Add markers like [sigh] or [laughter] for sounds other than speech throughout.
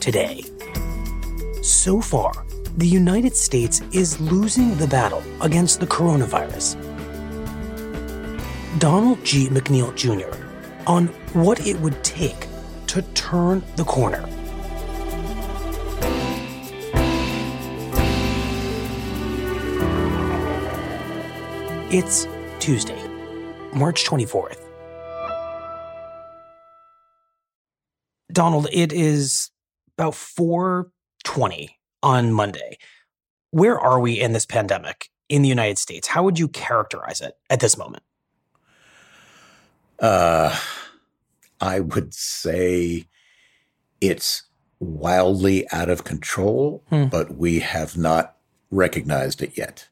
Today, so far, the United States is losing the battle against the coronavirus. Donald G. McNeil Jr. on what it would take to turn the corner. It's Tuesday, March 24th. Donald, it is about 420 on Monday. Where are we in this pandemic in the United States? How would you characterize it at this moment? Uh, I would say it's wildly out of control, Hmm. but we have not recognized it yet.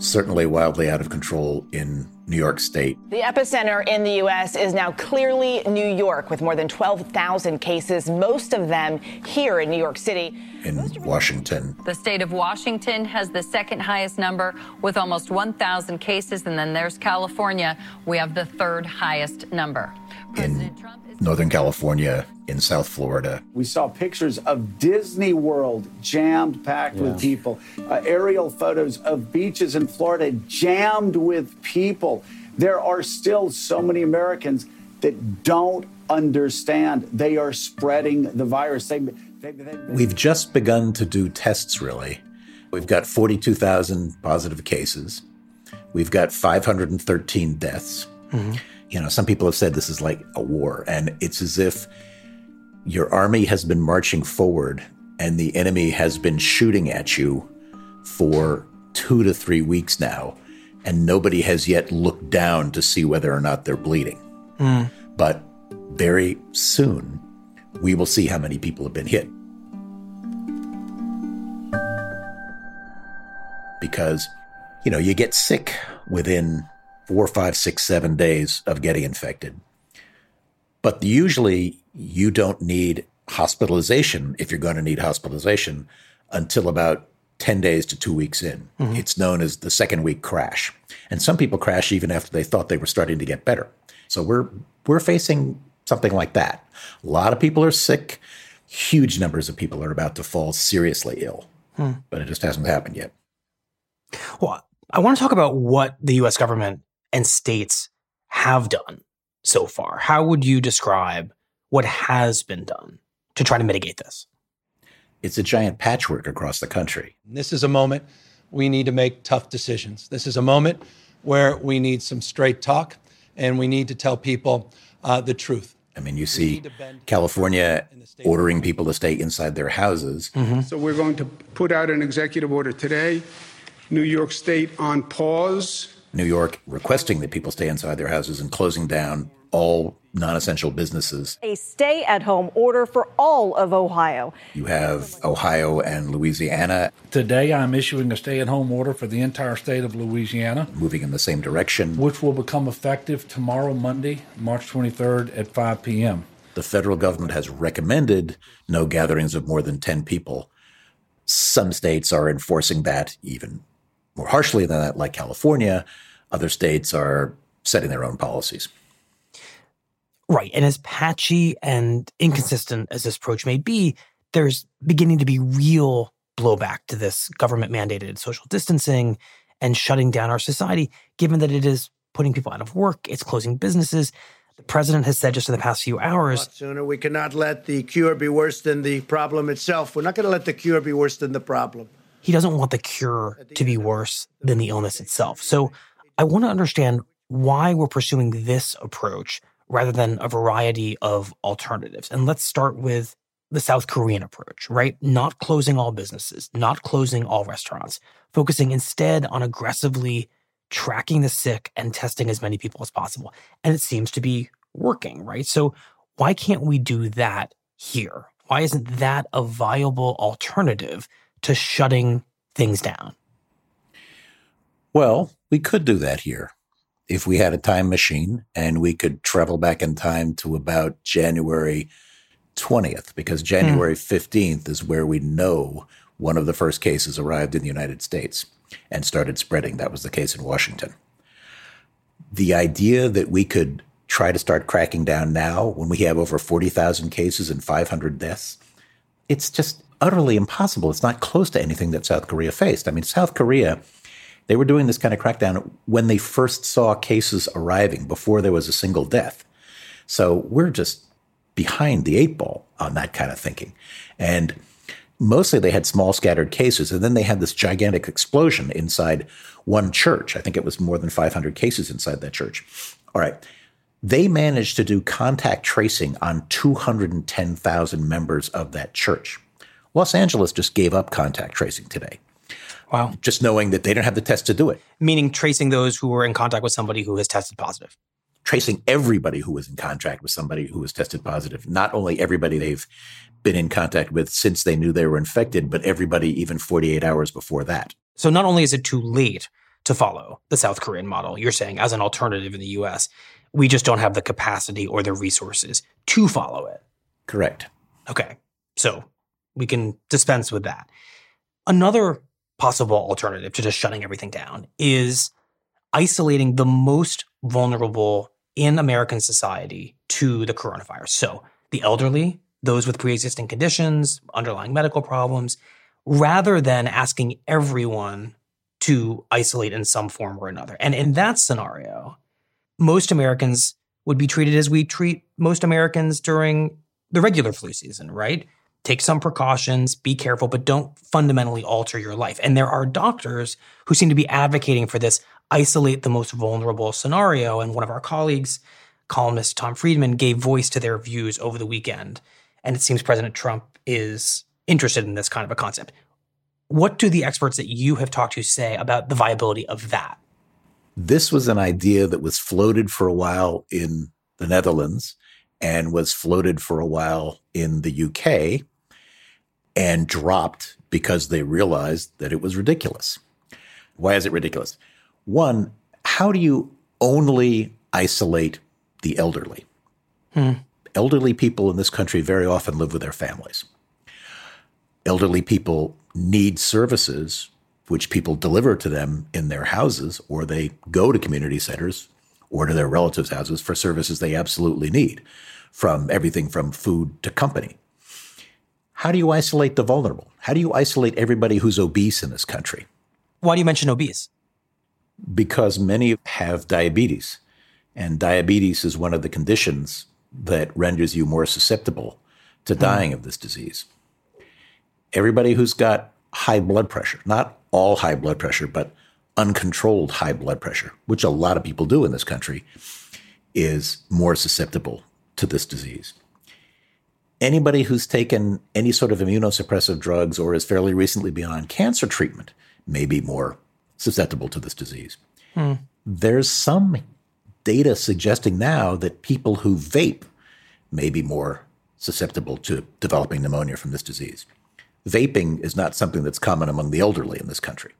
Certainly wildly out of control in New York State. The epicenter in the U.S. is now clearly New York, with more than 12,000 cases, most of them here in New York City. in Washington. The state of Washington has the second highest number with almost 1,000 cases. And then there's California. We have the third highest number. President in Northern California, in South Florida. We saw pictures of Disney World jammed packed with people, uh, aerial photos of beaches in Florida jammed with people. There are still so many Americans that don't understand they are spreading the virus. They, they, they, We've just begun to do tests, really. We've got 42,000 positive cases. We've got 513 deaths. You know, some people have said this is like a war, and it's as if your army has been marching forward and the enemy has been shooting at you for two to three weeks now, and nobody has yet looked down to see whether or not they're bleeding. Hmm. But very soon, we will see how many people have been hit. Because, you know, you get sick within four, five, six, seven days of getting infected. But usually you don't need hospitalization if you're going to need hospitalization until about 10 days to two weeks in. Mm-hmm. It's known as the second week crash. And some people crash even after they thought they were starting to get better. So we're we're facing something like that. A lot of people are sick. Huge numbers of people are about to fall seriously ill. Hmm. But it just hasn't happened yet. Well, I want to talk about what the US government and states have done so far. How would you describe what has been done to try to mitigate this? It's a giant patchwork across the country. This is a moment we need to make tough decisions. This is a moment where we need some straight talk and we need to tell people uh, the truth. I mean, you see need to bend- California ordering people to stay inside their houses. So we're going to put out an executive order today. New York State on pause. New York requesting that people stay inside their houses and closing down all non essential businesses. A stay at home order for all of Ohio. You have Ohio and Louisiana Today, I'm issuing a stay at home order for the entire state of Louisiana, moving in the same direction. which will become effective tomorrow, Monday, March 23rd at 5 p.m. The federal government has recommended no gatherings of more than 10 people. Some states are enforcing that even more harshly than that, like California. Other states are setting their own policies. Right. And as patchy and inconsistent as this approach may be, there's beginning to be real blowback to this government mandated social distancing and shutting down our society, given that it is putting people out of work, it's closing businesses. The president has said just in the past few hours. Sooner, we cannot let the cure be worse than the problem itself. We're not going to let the cure be worse than the problem. He doesn't want the cure to be worse than the illness itself. So I want to understand why we're pursuing this approach rather than a variety of alternatives. And let's start with the South Korean approach, right? Not closing all businesses, not closing all restaurants, focusing instead on aggressively tracking the sick and testing as many people as possible. And it seems to be working, right? So why can't we do that here? Why isn't that a viable alternative to shutting things down? Well, we could do that here if we had a time machine and we could travel back in time to about January 20th, because January mm. 15th is where we know one of the first cases arrived in the United States and started spreading. That was the case in Washington. The idea that we could try to start cracking down now when we have over 40,000 cases and 500 deaths, it's just utterly impossible. It's not close to anything that South Korea faced. I mean, South Korea, they were doing this kind of crackdown when they first saw cases arriving before there was a single death. So we're just behind the eight ball on that kind of thinking. And mostly they had small scattered cases and then they had this gigantic explosion inside one church i think it was more than 500 cases inside that church all right they managed to do contact tracing on 210,000 members of that church los angeles just gave up contact tracing today wow just knowing that they don't have the test to do it meaning tracing those who were in contact with somebody who has tested positive tracing everybody who was in contact with somebody who was tested positive not only everybody they've been in contact with since they knew they were infected, but everybody even 48 hours before that. So not only is it too late to follow the South Korean model, you're saying as an alternative in the US, we just don't have the capacity or the resources to follow it. Correct. Okay. So we can dispense with that. Another possible alternative to just shutting everything down is isolating the most vulnerable in American society to the coronavirus. So the elderly, those with pre existing conditions, underlying medical problems, rather than asking everyone to isolate in some form or another. And in that scenario, most Americans would be treated as we treat most Americans during the regular flu season, right? Take some precautions, be careful, but don't fundamentally alter your life. And there are doctors who seem to be advocating for this isolate the most vulnerable scenario. And one of our colleagues, columnist Tom Friedman, gave voice to their views over the weekend and it seems President Trump is interested in this kind of a concept. What do the experts that you have talked to say about the viability of that? This was an idea that was floated for a while in the Netherlands and was floated for a while in the UK and dropped because they realized that it was ridiculous. Why is it ridiculous? One, how do you only isolate the elderly? Hmm elderly people in this country very often live with their families. Elderly people need services which people deliver to them in their houses, or they go to community centers or to their relatives' houses for services they absolutely need, from everything from food to company. How do you isolate the vulnerable? How do you isolate everybody who's obese in this country? Why do you mention obese? Because many have diabetes, and diabetes is one of the conditions that renders you more susceptible to hmm. dying of this disease. Everybody who's got high blood pressure, not all high blood pressure, but uncontrolled high blood pressure, which a lot of people do in this country, is more susceptible to this disease. Anybody who's taken any sort of immunosuppressive drugs or has fairly recently been on cancer treatment may be more susceptible to this disease. Hmm. There's some data suggesting now that people who vape may be more susceptible to developing pneumonia from this disease. Vaping is not something that's common among the elderly in this country.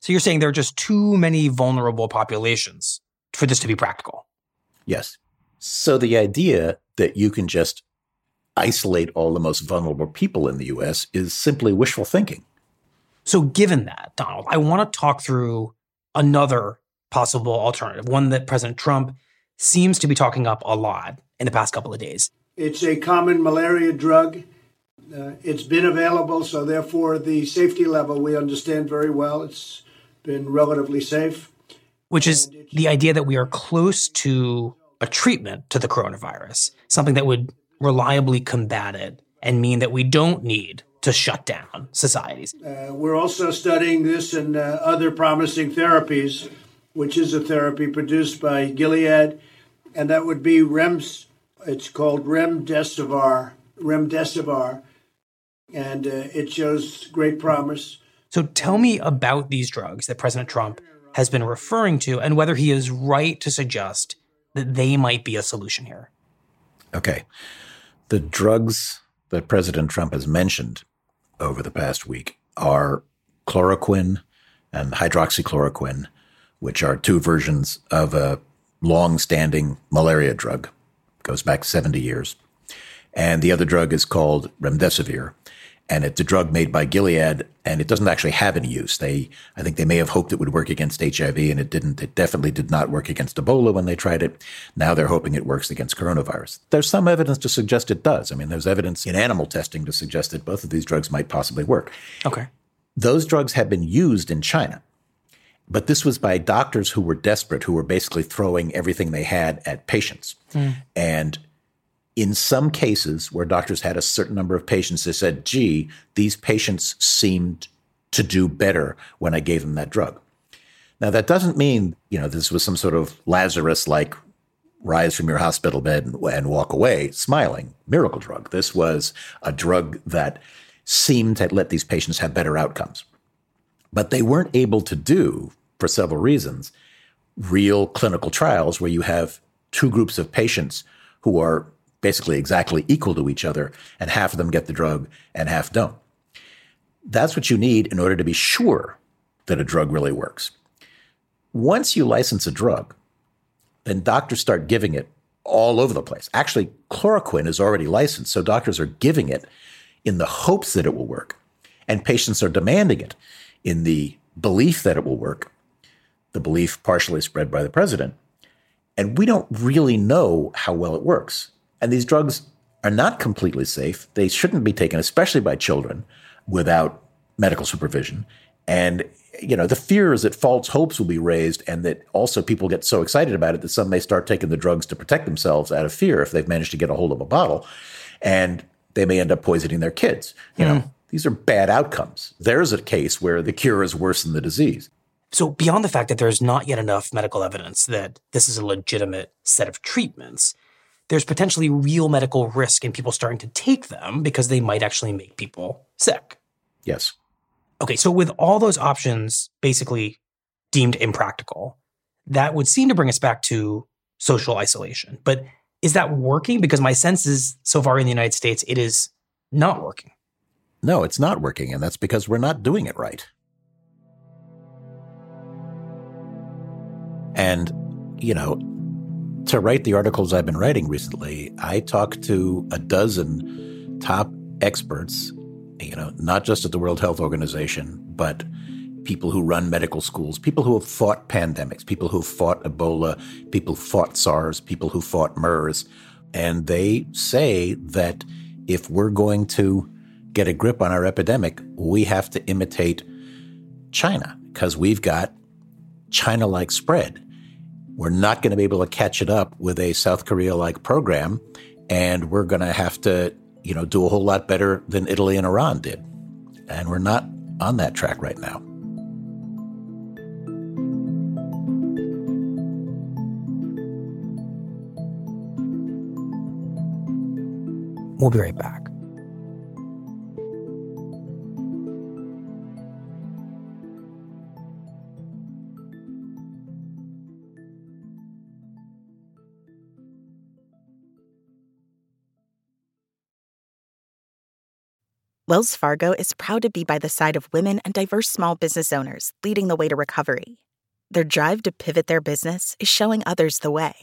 So you're saying there are just too many vulnerable populations for this to be practical? Yes. So the idea that you can just isolate all the most vulnerable people in the US is simply wishful thinking. So, given that, Donald, I want to talk through another possible alternative, one that President Trump seems to be talking up a lot in the past couple of days. It's a common malaria drug. Uh, it's been available, so therefore the safety level we understand very well. It's been relatively safe. Which is the idea that we are close to a treatment to the coronavirus, something that would reliably combat it and mean that we don't need to shut down societies. Uh, we're also studying this and uh, other promising therapies, which is a therapy produced by Gilead, and that would be REMS. It's called remdesivir. Remdesivir, and uh, it shows great promise. So tell me about these drugs that President Trump has been referring to and whether he is right to suggest that they might be a solution here. Okay. The drugs that President Trump has mentioned over the past week are chloroquine and hydroxychloroquine, which are two versions of a long standing malaria drug, goes back 70 years. And the other drug is called remdesivir, and it's a drug made by Gilead, and it doesn't actually have any use. They, I think, they may have hoped it would work against HIV, and it didn't. It definitely did not work against Ebola when they tried it. Now they're hoping it works against coronavirus. There's some evidence to suggest it does. I mean, there's evidence in animal testing to suggest that both of these drugs might possibly work. Okay. Those drugs have been used in China, but this was by doctors who were desperate, who were basically throwing everything they had at patients, Mm. and in some cases where doctors had a certain number of patients, they said, gee, these patients seemed to do better when I gave them that drug. Now, that doesn't mean, you know, this was some sort of Lazarus like rise from your hospital bed and, and walk away smiling miracle drug. This was a drug that seemed to let these patients have better outcomes. But they weren't able to do, for several reasons, real clinical trials where you have two groups of patients who are basically exactly equal to each other, and half of them get the drug and half don't. That's what you need in order to be sure that a drug really works. Once you license a drug, then doctors start giving it all over the place. Actually, chloroquine is already licensed, so doctors are giving it in the hopes that it will work, and patients are demanding it in the belief that it will work, the belief partially spread by the president. And we don't really know how well it works. And these drugs are not completely safe. They shouldn't be taken, especially by children, without medical supervision. And you know, the fear is that false hopes will be raised, and that also people get so excited about it that some may start taking the drugs to protect themselves out of fear if they've managed to get a hold of a bottle, and they may end up poisoning their kids. You know, hmm. these are bad outcomes. There's a case where the cure is worse than the disease. So, beyond the fact that there's not yet enough medical evidence that this is a legitimate set of treatments, there's potentially real medical risk in people starting to take them because they might actually make people sick. Yes. Okay, so with all those options basically deemed impractical, that would seem to bring us back to social isolation. But is that working? Because my sense is so far in the United States, it is not working. No, it's not working, and that's because we're not doing it right. And, you know, to write the articles I've been writing recently, I talked to a dozen top experts, you know, not just at the World Health Organization, but people who run medical schools, people who have fought pandemics, people who fought Ebola, people who fought SARS, people who fought MERS. And they say that if we're going to get a grip on our epidemic, we have to imitate China because we've got China like spread. We're not going to be able to catch it up with a South Korea like program, and we're going to have to, you know, do a whole lot better than Italy and Iran did. And we're not on that track right now. We'll be right back. Wells Fargo is proud to be by the side of women and diverse small business owners leading the way to recovery. Their drive to pivot their business is showing others the way.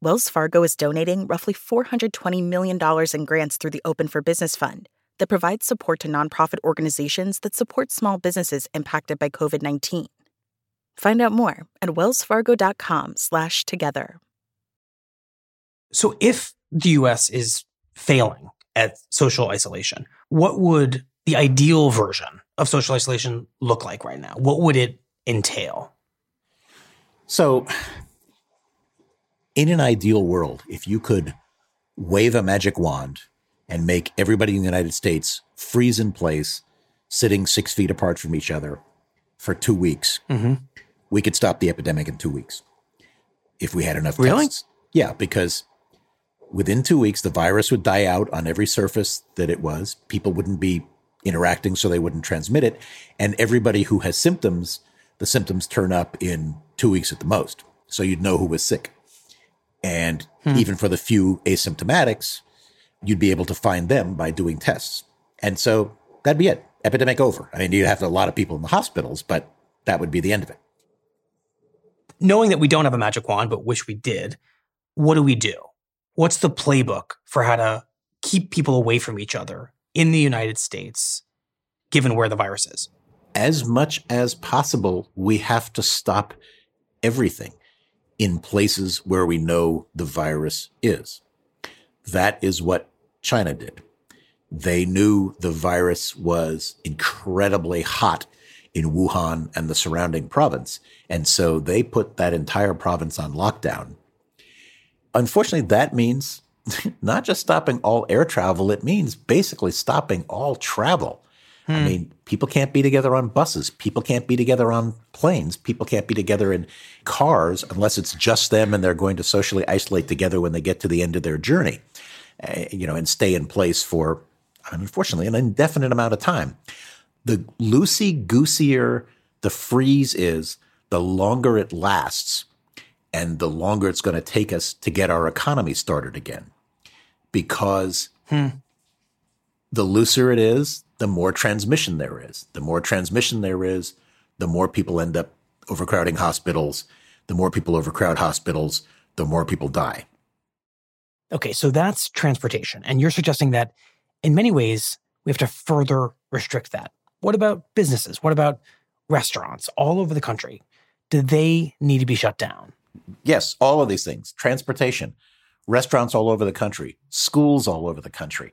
Wells Fargo is donating roughly $420 million in grants through the Open for Business Fund that provides support to nonprofit organizations that support small businesses impacted by COVID-19. Find out more at wellsfargo.com slash together. So if the US is failing at social isolation, what would the ideal version of social isolation look like right now? What would it entail? So, in an ideal world, if you could wave a magic wand and make everybody in the United States freeze in place, sitting six feet apart from each other for two weeks, mm-hmm. we could stop the epidemic in two weeks if we had enough really? tests. Yeah, because within two weeks, the virus would die out on every surface that it was. People wouldn't be interacting, so they wouldn't transmit it. And everybody who has symptoms, the symptoms turn up in two weeks at the most. So you'd know who was sick. And Hmm. even for the few asymptomatics, you'd be able to find them by doing tests. And so that'd be it. Epidemic over. I mean, you'd have a lot of people in the hospitals, but that would be the end of it. Knowing that we don't have a magic wand, but wish we did, what do we do? What's the playbook for how to keep people away from each other in the United States, given where the virus is? As much as possible, we have to stop everything in places where we know the virus is. That is what China did. They knew the virus was incredibly hot in Wuhan and the surrounding province. And so they put that entire province on lockdown. Unfortunately, that means [laughs] not just stopping all air travel, it means basically stopping all travel. I mean, people can't be together on buses. People can't be together on planes. People can't be together in cars unless it's just them and they're going to socially isolate together when they get to the end of their journey, uh, you know, and stay in place for, unfortunately, an indefinite amount of time. The loosey goosier the freeze is, the longer it lasts and the longer it's going to take us to get our economy started again. Because hmm. the looser it is, the more transmission there is. The more transmission there is, the more people end up overcrowding hospitals. The more people overcrowd hospitals, the more people die. Okay, so that's transportation. And you're suggesting that in many ways, we have to further restrict that. What about businesses? What about restaurants all over the country? Do they need to be shut down? Yes, all of these things transportation, restaurants all over the country, schools all over the country,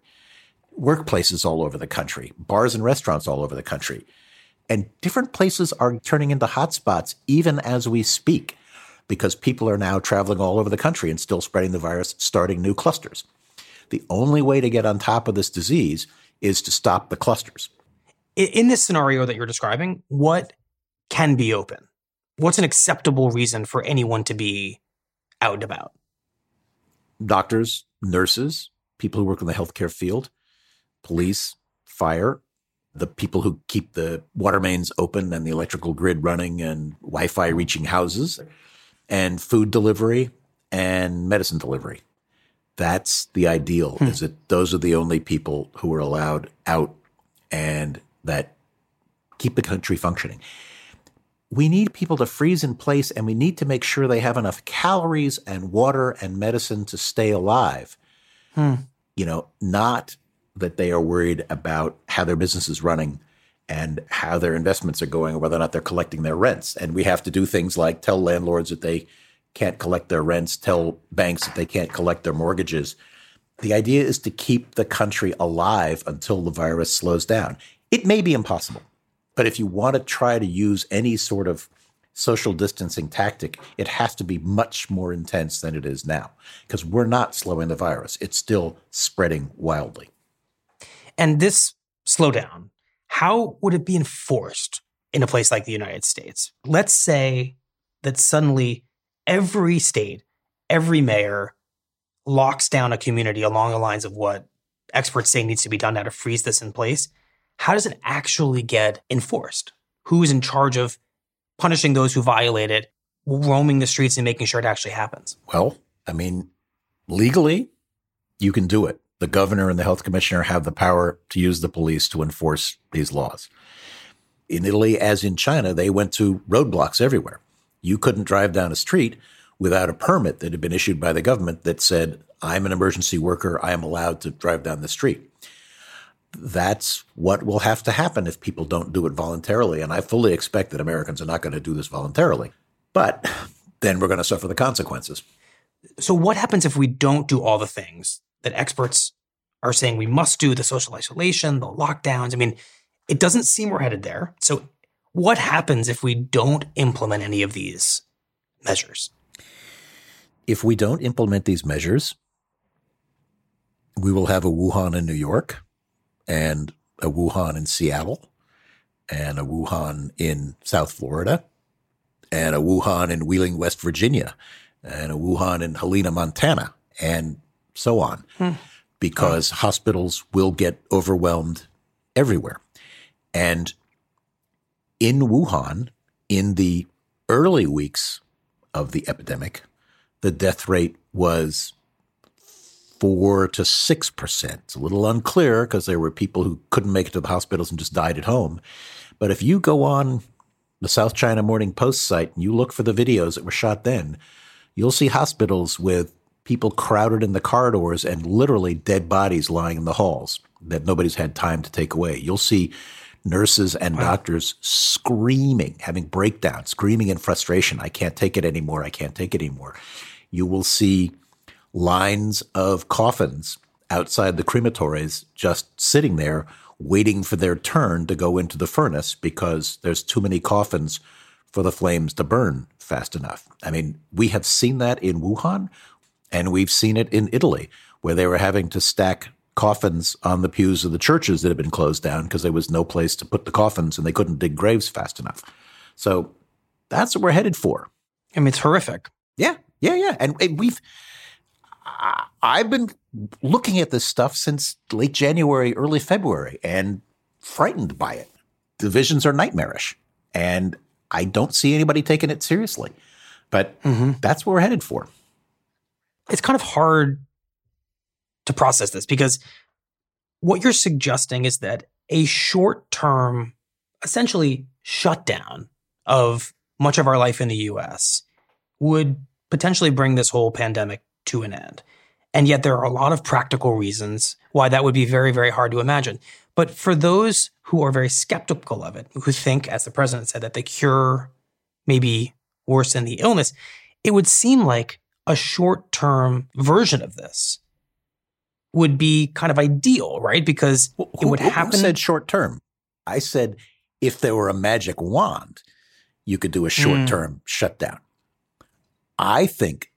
workplaces all over the country, bars and restaurants all over the country. And different places are turning into hotspots even as we speak because people are now traveling all over the country and still spreading the virus, starting new clusters. The only way to get on top of this disease is to stop the clusters. In this scenario that you're describing, what can be open? What's an acceptable reason for anyone to be out and about? Doctors, nurses, people who work in the healthcare field, police, fire, the people who keep the water mains open and the electrical grid running and Wi Fi reaching houses, and food delivery and medicine delivery. That's the ideal, hmm. is that those are the only people who are allowed out and that keep the country functioning. We need people to freeze in place and we need to make sure they have enough calories and water and medicine to stay alive. Hmm. You know, not that they are worried about how their business is running and how their investments are going or whether or not they're collecting their rents. And we have to do things like tell landlords that they can't collect their rents, tell banks that they can't collect their mortgages. The idea is to keep the country alive until the virus slows down. It may be impossible, but if you want to try to use any sort of social distancing tactic, it has to be much more intense than it is now because we're not slowing the virus. It's still spreading wildly. And this slowdown, how would it be enforced in a place like the United States? Let's say that suddenly every state, every mayor locks down a community along the lines of what experts say needs to be done now to freeze this in place. How does it actually get enforced? Who's in charge of punishing those who violate it, roaming the streets and making sure it actually happens? Well, I mean, legally, you can do it. The governor and the health commissioner have the power to use the police to enforce these laws. In Italy, as in China, they went to roadblocks everywhere. You couldn't drive down a street without a permit that had been issued by the government that said, I'm an emergency worker. I am allowed to drive down the street. That's what will have to happen if people don't do it voluntarily. And I fully expect that Americans are not going to do this voluntarily. But then we're going to suffer the consequences. So, what happens if we don't do all the things that experts are saying we must do the social isolation, the lockdowns. I mean, it doesn't seem we're headed there. So, what happens if we don't implement any of these measures? If we don't implement these measures, we will have a Wuhan in New York and a Wuhan in Seattle and a Wuhan in South Florida and a Wuhan in Wheeling, West Virginia and a Wuhan in Helena, Montana and so on hmm. because oh. hospitals will get overwhelmed everywhere. And in Wuhan, in the early weeks of the epidemic, the death rate was four to six percent. It's a little unclear because there were people who couldn't make it to the hospitals and just died at home. But if you go on the South China Morning Post site and you look for the videos that were shot then, you'll see hospitals with people crowded in the corridors and literally dead bodies lying in the halls that nobody's had time to take away. You'll see nurses and wow. doctors screaming, having breakdowns, screaming in frustration. I can't take it anymore. I can't take it anymore. You will see lines of coffins outside the crematories just sitting there waiting for their turn to go into the furnace because there's too many coffins for the flames to burn fast enough. I mean, we have seen that in Wuhan and we've seen it in Italy where they were having to stack coffins on the pews of the churches that had been closed down because there was no place to put the coffins and they couldn't dig graves fast enough. So that's what we're headed for. I mean, it's horrific. Yeah, yeah, yeah. And, and we've, I've been looking at this stuff since late January, early February, and frightened by it. The visions are nightmarish, and I don't see anybody taking it seriously. But mm-hmm. that's what we're headed for. It's kind of hard to process this because what you're suggesting is that a short term, essentially shutdown of much of our life in the US would potentially bring this whole pandemic to an end. And yet there are a lot of practical reasons why that would be very, very hard to imagine. But for those who are very skeptical of it, who think, as the president said, that the cure may be worse than the illness, it would seem like a short term version of this would be kind of ideal, right? Because who, it would happen. Who said short term? I said if there were a magic wand, you could do a short term mm. shutdown. I think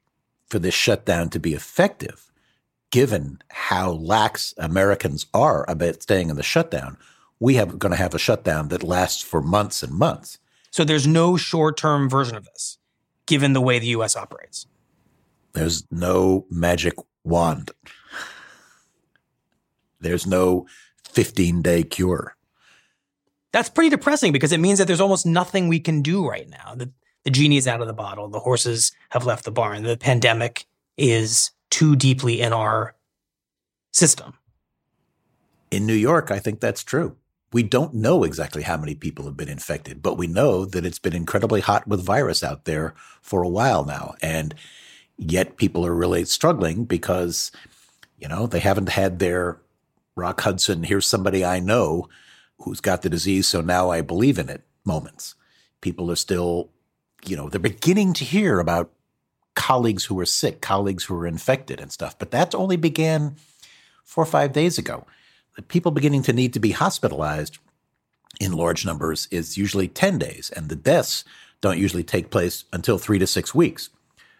for this shutdown to be effective, given how lax Americans are about staying in the shutdown, we have going to have a shutdown that lasts for months and months. So there's no short-term version of this, given the way the U.S. operates. There's no magic wand. There's no 15 day cure. That's pretty depressing because it means that there's almost nothing we can do right now. The, the genie is out of the bottle. The horses have left the barn. The pandemic is too deeply in our system. In New York, I think that's true. We don't know exactly how many people have been infected, but we know that it's been incredibly hot with virus out there for a while now. And yet people are really struggling because, you know, they haven't had their Rock Hudson, here's somebody I know who's got the disease, so now I believe in it moments. People are still you know, they're beginning to hear about colleagues who are sick, colleagues who are infected and stuff. But that only began four or five days ago. The people beginning to need to be hospitalized in large numbers is usually 10 days, and the deaths don't usually take place until three to six weeks.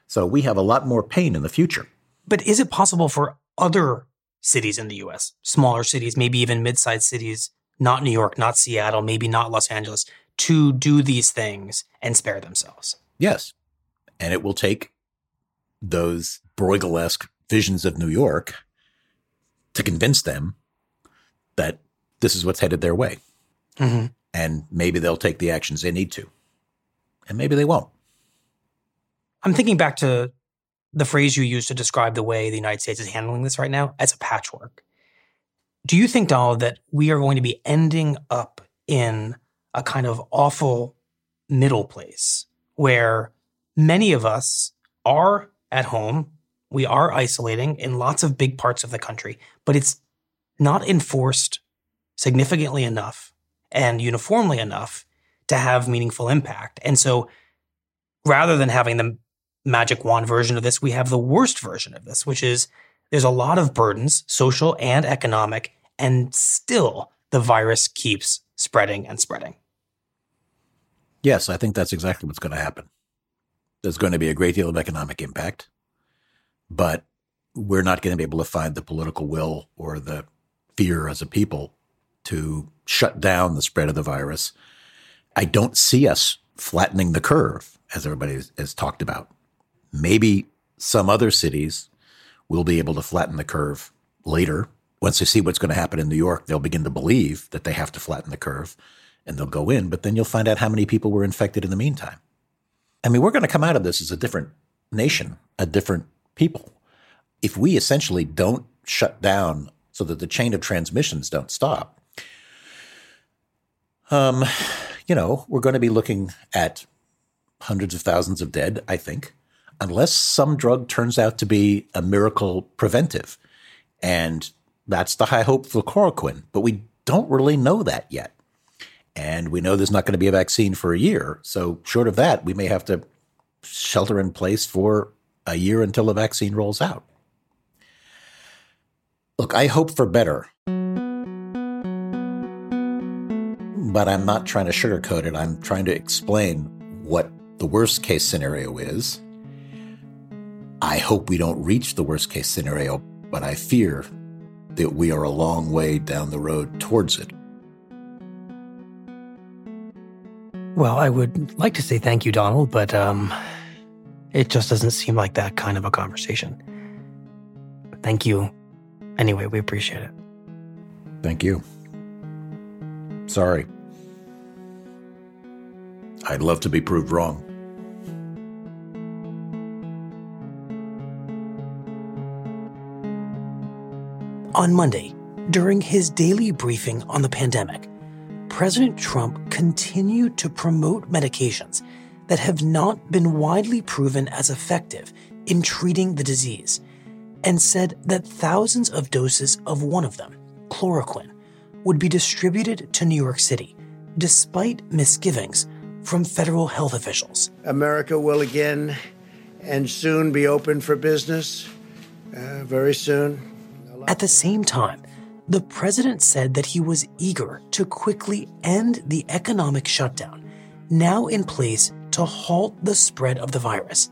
So we have a lot more pain in the future. But is it possible for other cities in the US, smaller cities, maybe even mid sized cities, not New York, not Seattle, maybe not Los Angeles, to do these things and spare themselves. Yes. And it will take those Bruegel-esque visions of New York to convince them that this is what's headed their way. Mm-hmm. And maybe they'll take the actions they need to. And maybe they won't. I'm thinking back to the phrase you used to describe the way the United States is handling this right now as a patchwork. Do you think, Donald, that we are going to be ending up in a kind of awful middle place where many of us are at home. We are isolating in lots of big parts of the country, but it's not enforced significantly enough and uniformly enough to have meaningful impact. And so rather than having the magic wand version of this, we have the worst version of this, which is There's a lot of burdens, social and economic, and still the virus keeps spreading and spreading. Yes, I think that's exactly what's going to happen. There's going to be a great deal of economic impact, but we're not going to be able to find the political will or the fear as a people to shut down the spread of the virus. I don't see us flattening the curve, as everybody has talked about. Maybe some other cities will be able to flatten the curve later. Once they see what's going to happen in New York, they'll begin to believe that they have to flatten the curve and they'll go in, but then you'll find out how many people were infected in the meantime. I mean, we're going to come out of this as a different nation, a different people. If we essentially don't shut down so that the chain of transmissions don't stop, um, you know, we're going to be looking at hundreds of thousands of dead, I think, unless some drug turns out to be a miracle preventive. And that's the high hope for chloroquine. But we don't really know that yet. And we know there's not going to be a vaccine for a year. So, short of that, we may have to shelter in place for a year until a vaccine rolls out. Look, I hope for better. But I'm not trying to sugarcoat it. I'm trying to explain what the worst case scenario is. I hope we don't reach the worst case scenario, but I fear that we are a long way down the road towards it. Well, I would like to say thank you, Donald, but um, it just doesn't seem like that kind of a conversation. Thank you. Anyway, we appreciate it. Thank you. Sorry. I'd love to be proved wrong. On Monday, during his daily briefing on the pandemic, President Trump continued to promote medications that have not been widely proven as effective in treating the disease and said that thousands of doses of one of them, chloroquine, would be distributed to New York City, despite misgivings from federal health officials. America will again and soon be open for business, uh, very soon. At the same time, the president said that he was eager to quickly end the economic shutdown now in place to halt the spread of the virus,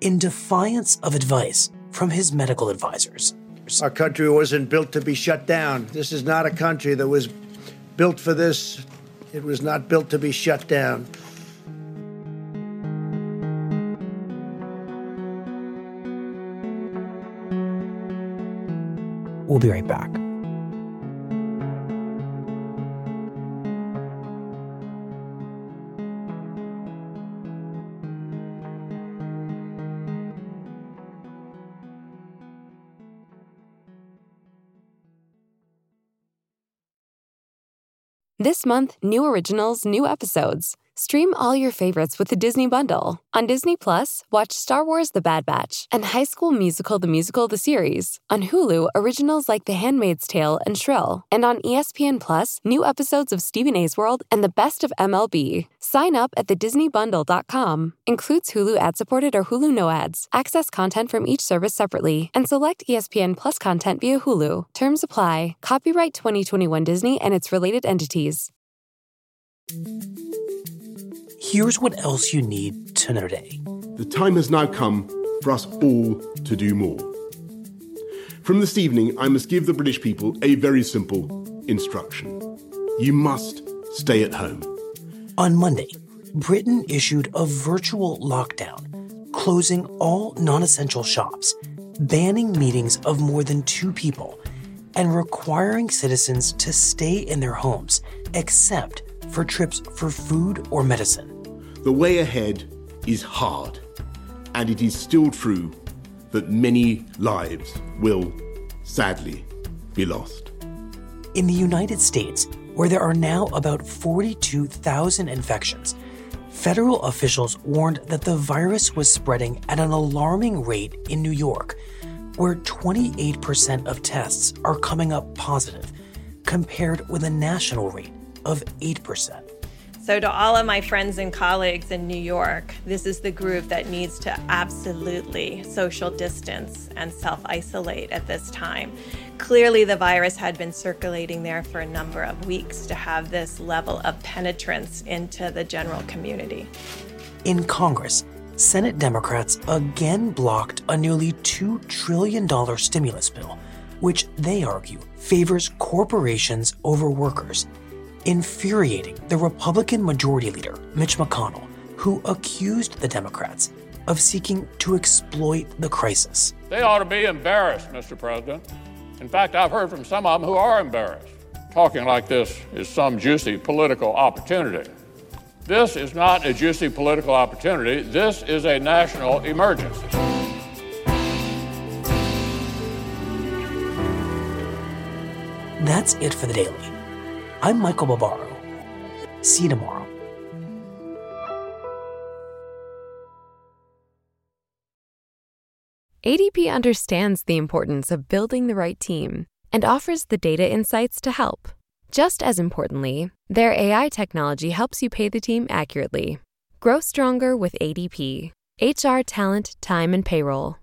in defiance of advice from his medical advisors. Our country wasn't built to be shut down. This is not a country that was built for this. It was not built to be shut down. We'll be right back. This month, new originals, new episodes. Stream all your favorites with the Disney Bundle. On Disney Plus, watch Star Wars The Bad Batch and High School Musical The Musical The Series. On Hulu, originals like The Handmaid's Tale and Shrill. And on ESPN Plus, new episodes of Stephen A's World and the best of MLB. Sign up at thedisneybundle.com. Includes Hulu ad-supported or Hulu no ads. Access content from each service separately and select ESPN Plus content via Hulu. Terms apply. Copyright 2021 Disney and its related entities. Here's what else you need to know today. The time has now come for us all to do more. From this evening, I must give the British people a very simple instruction. You must stay at home. On Monday, Britain issued a virtual lockdown, closing all non essential shops, banning meetings of more than two people, and requiring citizens to stay in their homes except for trips for food or medicine. The way ahead is hard, and it is still true that many lives will, sadly, be lost. In the United States, where there are now about 42,000 infections, federal officials warned that the virus was spreading at an alarming rate in New York, where 28% of tests are coming up positive, compared with a national rate of 8%. So, to all of my friends and colleagues in New York, this is the group that needs to absolutely social distance and self isolate at this time. Clearly, the virus had been circulating there for a number of weeks to have this level of penetrance into the general community. In Congress, Senate Democrats again blocked a nearly $2 trillion stimulus bill, which they argue favors corporations over workers infuriating the Republican Majority Leader, Mitch McConnell, who accused the Democrats of seeking to exploit the crisis. They ought to be embarrassed, Mr. President. In fact, I've heard from some of them who are embarrassed. Talking like this is some juicy political opportunity. This is not a juicy political opportunity. This is a national emergency. That's it for the Daily. I'm Michael Barbaro. See you tomorrow. ADP understands the importance of building the right team and offers the data insights to help. Just as importantly, their AI technology helps you pay the team accurately. Grow stronger with ADP. HR, talent, time, and payroll.